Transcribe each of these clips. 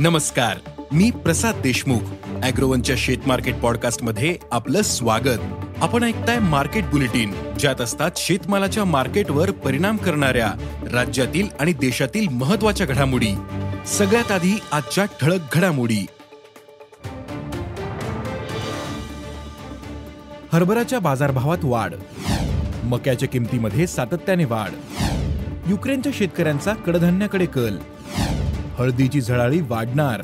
नमस्कार मी प्रसाद देशमुख. अॅग्रोवनच्या शेत मार्केट पॉडकास्टमध्ये आपलं स्वागत. आपण ऐकताय मार्केट बुलेटिन ज्यात असतात शेतमालाच्या मार्केटवर परिणाम करणाऱ्या राज्यातील आणि देशातील महत्त्वाच्या घडामोडी. सगळ्यात आधी आजच्या ठळक घडामोडी. हरभराच्या बाजारभावात वाढ. मक्याच्या किमतीमध्ये सातत्याने वाढ. युक्रेनच्या शेतकऱ्यांचा कडधान्याकडे कल. हळदीची झळाळी वाढणार.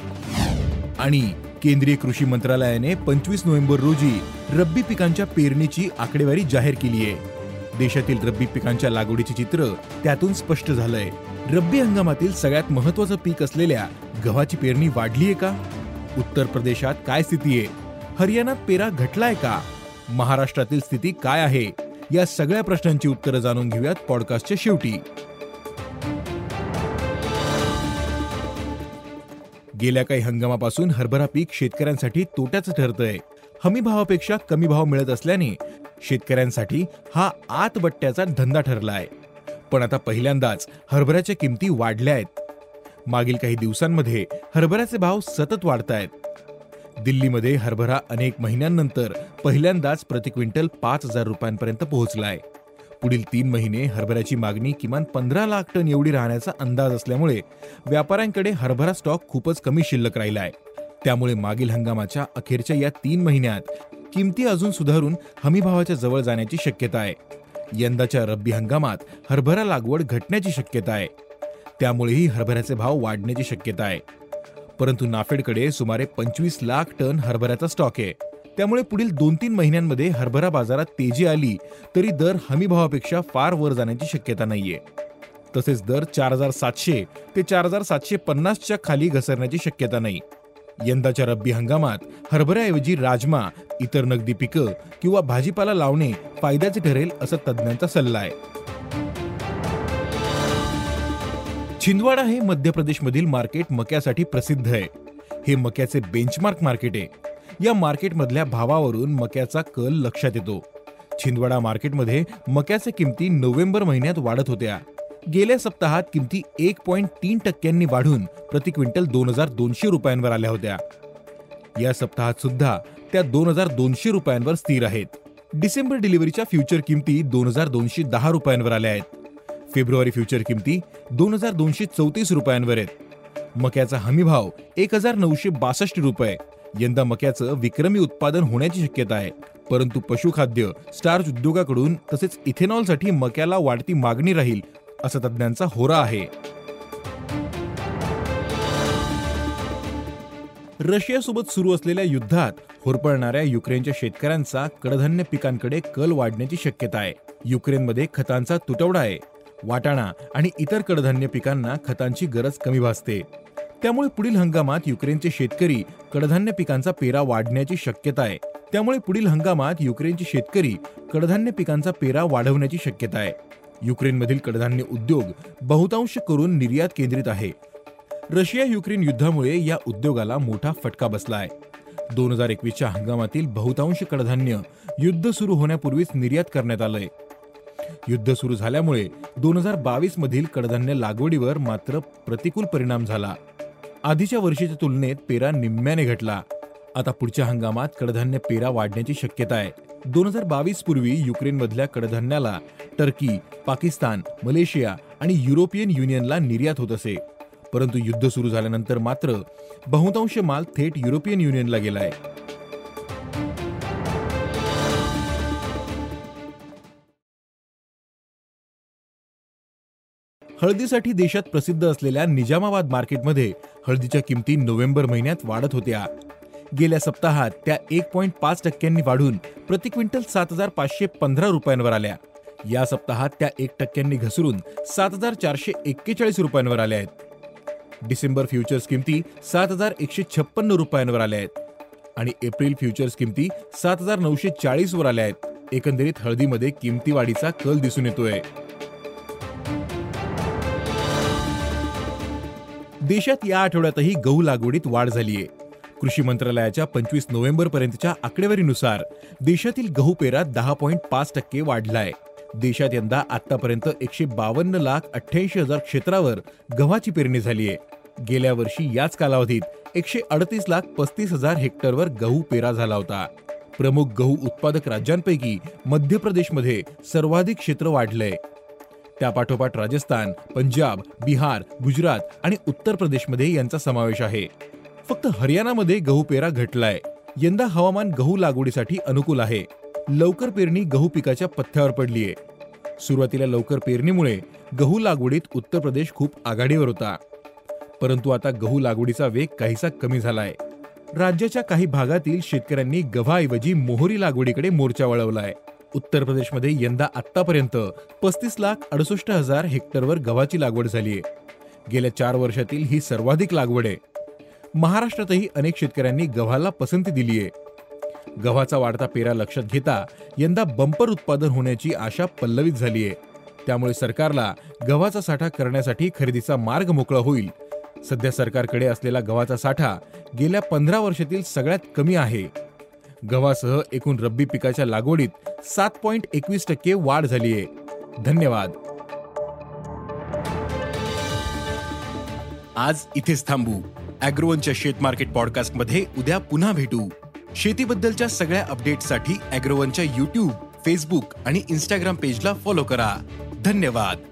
आणि केंद्रीय कृषी मंत्रालयाने पंचवीस नोव्हेंबर रोजी रब्बी पिकांच्या पेरणीची आकडेवारी जाहीर केली आहे. देशातील रब्बी पिकांच्या लागवडीचे चित्र त्यातून स्पष्ट झालंय. रब्बी हंगामातील सगळ्यात महत्वाचं पीक असलेल्या गव्हाची पेरणी वाढलीये का? उत्तर प्रदेशात काय स्थिती आहे? हरियाणात पेरा घटलाय का? महाराष्ट्रातील स्थिती काय आहे? या सगळ्या प्रश्नांची उत्तरं जाणून घेऊयात पॉडकास्टच्या शेवटी. गेल्या काही हंगामापासून हरभरा पीक शेतकऱ्यांसाठी तोट्याचं ठरतंय. हमी भावापेक्षा कमी भाव मिळत असल्याने शेतकऱ्यांसाठी हा आतबट्ट्याचा धंदा ठरला आहे पण आता पहिल्यांदाच हरभऱ्याच्या किमती वाढल्या आहेत. मागील काही दिवसांमध्ये हरभऱ्याचे भाव सतत वाढत आहेत दिल्लीमध्ये हरभरा अनेक महिन्यांनंतर पहिल्यांदाच प्रति क्विंटल पाच हजार रुपयांपर्यंत पोहोचलाय. पुढील तीन महिने हरभऱ्याची मागणी किमान पंधरा लाख टन एवढी राहण्याचा अंदाज असल्यामुळे व्यापाऱ्यांकडे हरभरा स्टॉक खूपच कमी शिल्लक राहिला आहे त्यामुळे मागील हंगामाच्या अखेरच्या या तीन महिन्यात किमती अजून सुधारून हमीभावाच्या जवळ जाण्याची शक्यता आहे. यंदाच्या रब्बी हंगामात हरभरा लागवड घटण्याची शक्यता आहे. त्यामुळेही हरभऱ्याचे भाव वाढण्याची शक्यता आहे. परंतु नाफेडकडे सुमारे पंचवीस लाख टन हरभऱ्याचा स्टॉक आहे. त्यामुळे पुढील दोन तीन महिन्यांमध्ये हरभरा बाजारात तेजी आली तरी दर हमीभावापेक्षा फार वर जाण्याची शक्यता नाहीये. तसेच दर चार हजार सातशे ते चार हजार सातशे पन्नासच्या खाली घसरण्याची शक्यता नाही. यंदाच्या रब्बी हंगामात हरभऱ्याऐवजी राजमा इतर नगदी पिकं किंवा भाजीपाला लावणे फायद्याचे ठरेल असं तज्ज्ञांचा सल्ला आहे. छिंदवाडा हे मध्य प्रदेशमधील मार्केट मक्यासाठी प्रसिद्ध आहे. हे मक्याचे बेंचमार्क मार्केट आहे. या मार्केटमधल्या भावावरून मक्याचा कल लक्षात येतो. छिंदवाडा मार्केटमध्ये मक्याच्या किमती नोव्हेंबर महिन्यात वाढत होत्या. गेल्या सप्ताहात किमती एक पॉईंट तीन टक्क्यांनी वाढून प्रति क्विंटल दोन हजार दोनशे रुपयांवर आल्या होत्या. या सप्ताहात सुद्धा त्या दोन हजार दोनशे रुपयांवर स्थिर आहेत. डिसेंबर डिलिव्हरीच्या फ्युचर किमती दोन हजार दोनशे दहा रुपयांवर आल्या आहेत. फेब्रुवारी फ्युचर किमती दोन हजार दोनशे चौतीस रुपयांवर आहेत. मक्याचा हमी भाव एक हजार नऊशे बासष्ट रुपये. यंदा मक्याचं विक्रमी उत्पादन होण्याची शक्यता आहे. परंतु पशुखाद्य स्टार्च उद्योगाकडून तसेच इथेनॉलसाठी मक्याला वाढती मागणी राहील असा तज्ज्ञांचा होरा आहे. रशियासोबत सुरू असलेल्या युद्धात होरपळणाऱ्या युक्रेनच्या शेतकऱ्यांचा कडधान्य पिकांकडे कल वाढण्याची शक्यता आहे. युक्रेनमध्ये खतांचा तुटवडा आहे. वाटाणा आणि इतर कडधान्य पिकांना खतांची गरज कमी भासते. त्यामुळे पुढील हंगामात युक्रेनचे शेतकरी कडधान्य पिकांचा पेरा वाढण्याची शक्यता आहे. त्यामुळे पुढील हंगामात युक्रेनचे शेतकरी कडधान्य पिकांचा पेरा वाढवण्याची शक्यता आहे. युक्रेनमधील कडधान्य उद्योग बहुतांश करून निर्यात केंद्रित आहे. रशिया युक्रेन युद्धामुळे या उद्योगाला मोठा फटका बसला आहे. दोन हजार एकवीसच्या हंगामातील बहुतांश कडधान्य युद्ध सुरू होण्यापूर्वीच निर्यात करण्यात आलंय. युद्ध सुरू झाल्यामुळे दोन हजार बावीस मधील कडधान्य लागवडीवर मात्र प्रतिकूल परिणाम झाला. आधीच्या वर्षीच्या तुलनेत पेरा निम्म्याने घटला. आता पुढच्या हंगामात कडधान्य पेरा वाढण्याची शक्यता आहे. दोन हजार बावीस पूर्वी युक्रेनमधल्या कडधान्याला टर्की पाकिस्तान मलेशिया आणि युरोपियन युनियनला निर्यात होत असे. परंतु युद्ध सुरू झाल्यानंतर मात्र बहुतांश माल थेट युरोपियन युनियनला गेलाय. हळदीसाठी देशात प्रसिद्ध असलेल्या निजामाबाद मार्केटमध्ये हळदीच्या किमती नोव्हेंबर महिन्यात वाढत होत्या. गेल्या सप्ताहात त्या एक पॉईंट पाच टक्क्यांनी वाढून प्रति क्विंटल सात हजार पाचशे पंधरा रुपयांवर आल्या. या सप्ताहात त्या एक टक्क्यांनी घसरून सात हजार चारशे एक्केचाळीस रुपयांवर आल्या आहेत. डिसेंबर फ्युचर्स किमती सात हजार एकशे छप्पन्न रुपयांवर आल्या आहेत. आणि एप्रिल फ्युचर्स किमती सात हजार नऊशे चाळीसवर आल्या आहेत. एकंदरीत हळदीमध्ये किमती वाढीचा कल दिसून येतोय. देशात या आठवड्यातही गहू लागवडीत वाढ झालीय. कृषी मंत्रालयाच्या पंचवीस नोव्हेंबर पर्यंतच्या आकडेवारीनुसार देशातील गहू पेरा दहा पॉईंट पाच टक्के वाढलाय. देशात यंदा आतापर्यंत एकशे बावन्न लाख अठ्ठ्याऐंशी हजार क्षेत्रावर गव्हाची पेरणी झालीय. गेल्या वर्षी याच कालावधीत एकशे अडतीस लाख पस्तीस हजार हेक्टरवर गहू पेरा झाला होता. प्रमुख गहू उत्पादक राज्यांपैकी मध्य प्रदेशमध्ये सर्वाधिक क्षेत्र वाढलंय. त्यापाठोपाठ राजस्थान पंजाब बिहार गुजरात आणि उत्तर प्रदेशमध्ये यांचा समावेश आहे. फक्त हरियाणामध्ये गहू पेरा घटलाय. यंदा हवामान गहू लागवडीसाठी अनुकूल आहे. लवकर पेरणी गहू पिकाच्या पथ्यावर पडलीये. सुरुवातीला लवकर पेरणीमुळे गहू लागवडीत उत्तर प्रदेश खूप आघाडीवर होता. परंतु आता गहू लागवडीचा वेग काहीसा कमी झालाय. राज्याच्या काही भागातील शेतकऱ्यांनी गव्हाऐवजी मोहरी लागवडीकडे मोर्चा वळवलाय. उत्तर प्रदेशमध्ये यंदा आतापर्यंत पस्तीस लाख अडुसष्ट हजार हेक्टरवर गव्हाची लागवड झालीय. गेल्या चार वर्षातील ही सर्वाधिक लागवड आहे. महाराष्ट्रातही अनेक शेतकऱ्यांनी गव्हाला पसंती दिलीय. गव्हाचा वाढता पेरा लक्षात घेता यंदा बंपर उत्पादन होण्याची आशा पल्लवित झालीय. त्यामुळे सरकारला गव्हाचा साठा करण्यासाठी खरेदीचा मार्ग मोकळा होईल. सध्या सरकारकडे असलेला गव्हाचा साठा गेल्या पंधरा वर्षातील सगळ्यात कमी आहे. गव्हासह एकूण रब्बी पिकाच्या लागवडीत सात पॉईंट एकवीस टक्के वाढ झाली आहे. धन्यवाद. आज इथेच थांबू. अॅग्रोवनच्या शेत मार्केट पॉडकास्टमध्ये उद्या पुन्हा भेटू. शेतीबद्दलच्या सगळ्या अपडेटसाठी अॅग्रोवनच्या युट्यूब फेसबुक आणि इंस्टाग्राम पेजला फॉलो करा. धन्यवाद.